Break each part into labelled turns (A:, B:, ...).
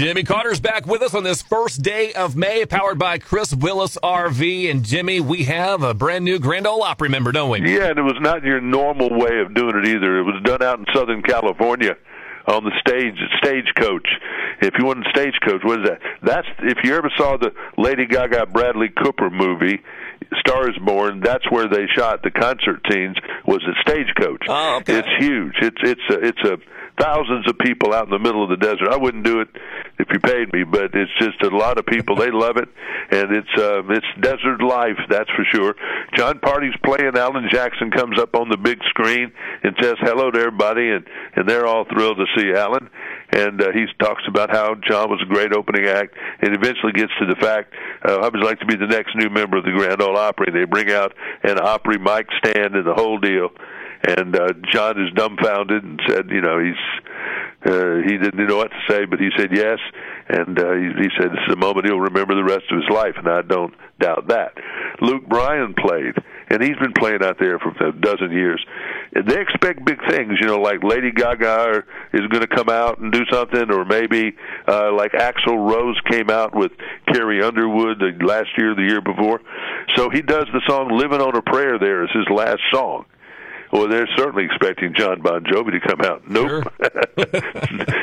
A: Jimmy Carter's back with us on this first day of May, powered by Chris Willis RV. And Jimmy, we have a brand new Grand Ole Opry member, don't we?
B: Yeah, and it was not your normal way of doing it either. It was done out in Southern California on the stage stagecoach. If you want a stagecoach, what is that? That's if you ever saw the Lady Gaga Bradley Cooper movie, Stars Born. That's where they shot the concert scenes. Was at Stagecoach.
A: Oh, okay.
B: It's huge. It's it's a, it's a thousands of people out in the middle of the desert. I wouldn't do it if you paid me, but it's just a lot of people. They love it, and it's uh, it's desert life, that's for sure. Jon Pardi's playing. Alan Jackson comes up on the big screen and says hello to everybody, and and they're all thrilled to see Alan. And uh, he talks about how Jon was a great opening act, and eventually gets to the fact uh, I would like to be the next new member of the Grand Ole Opry. They bring out an Opry mic stand and the whole deal and uh, Jon is dumbfounded and said, you know, he's uh, he didn't know what to say, but he said yes, and uh, he, he said this is a moment he'll remember the rest of his life, and I don't doubt that. Luke Bryan played, and he's been playing out there for a dozen years. They expect big things, you know, like Lady Gaga is going to come out and do something, or maybe uh, like Axl Rose came out with Carrie Underwood the last year, the year before. So he does the song "Living on a Prayer" there as his last song well, they're certainly expecting Jon Bon Jovi to come out. Nope.
A: Sure.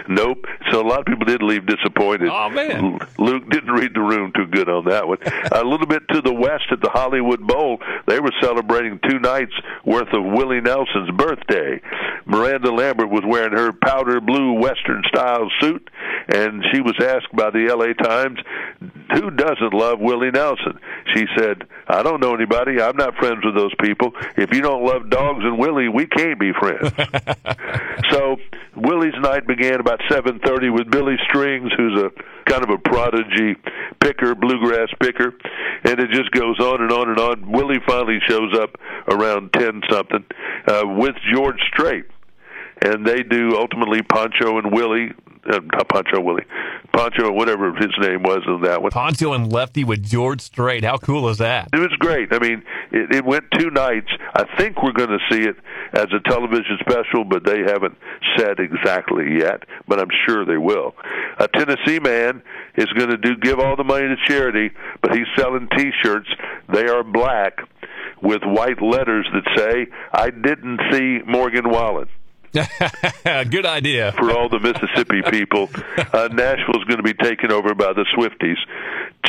B: nope. So a lot of people did leave disappointed.
A: Oh, man.
B: Luke didn't read the room too good on that one. a little bit to the west at the Hollywood Bowl, they were celebrating two nights worth of Willie Nelson's birthday. Miranda Lambert was wearing her powder blue Western style suit, and she was asked by the LA Times, who doesn't love Willie Nelson? She said, I don't know anybody. I'm not friends with those people. If you don't love dogs and Willie, we can't be friends. so Willie's night began about 7:30 with Billy Strings, who's a kind of a prodigy picker, bluegrass picker, and it just goes on and on and on. Willie finally shows up around 10 something uh, with George Strait and they do ultimately Pancho and Willie, uh, not Pancho Willie, Pancho whatever his name was in that one.
A: Pancho and Lefty with George Strait. How cool is that?
B: It was great. I mean, it, it went two nights. I think we're going to see it as a television special, but they haven't said exactly yet. But I'm sure they will. A Tennessee man is going to do give all the money to charity, but he's selling T-shirts. They are black with white letters that say, "I didn't see Morgan Wallen."
A: Good idea.
B: For all the Mississippi people, uh, Nashville's going to be taken over by the Swifties.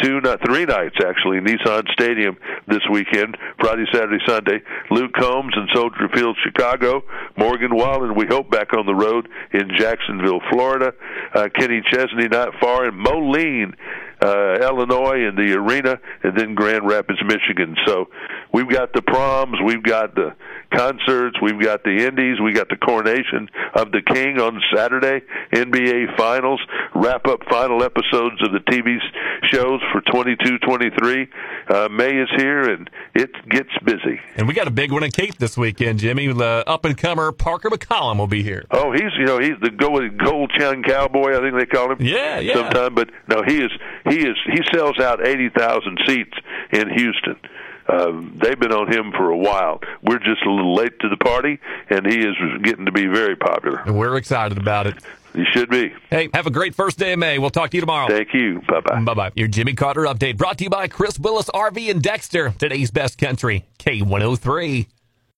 B: Two, not three nights actually, Nissan Stadium this weekend, Friday, Saturday, Sunday. Luke Combs in Soldier Field, Chicago. Morgan Wallen, we hope back on the road in Jacksonville, Florida. Uh, Kenny Chesney not far, and Moline uh, Illinois in the arena, and then Grand Rapids, Michigan. So we've got the proms, we've got the concerts, we've got the Indies, we got the coronation of the King on Saturday, NBA Finals, wrap up final episodes of the TV shows for 22-23. Uh, May is here, and it gets busy.
A: And we got a big one in Cape this weekend, Jimmy. The up and comer Parker McCollum will be here.
B: Oh, he's you know he's the gold chain cowboy, I think they call him.
A: Yeah, yeah.
B: Sometime, but no, he is he is he sells out eighty thousand seats in Houston. Um, they've been on him for a while. We're just a little late to the party, and he is getting to be very popular.
A: And we're excited about it.
B: You should be.
A: Hey, have a great first day of May. We'll talk to you tomorrow.
B: Thank you. Bye bye.
A: Bye bye. Your Jimmy Carter update brought to you by Chris Willis RV and Dexter. Today's best country, K103.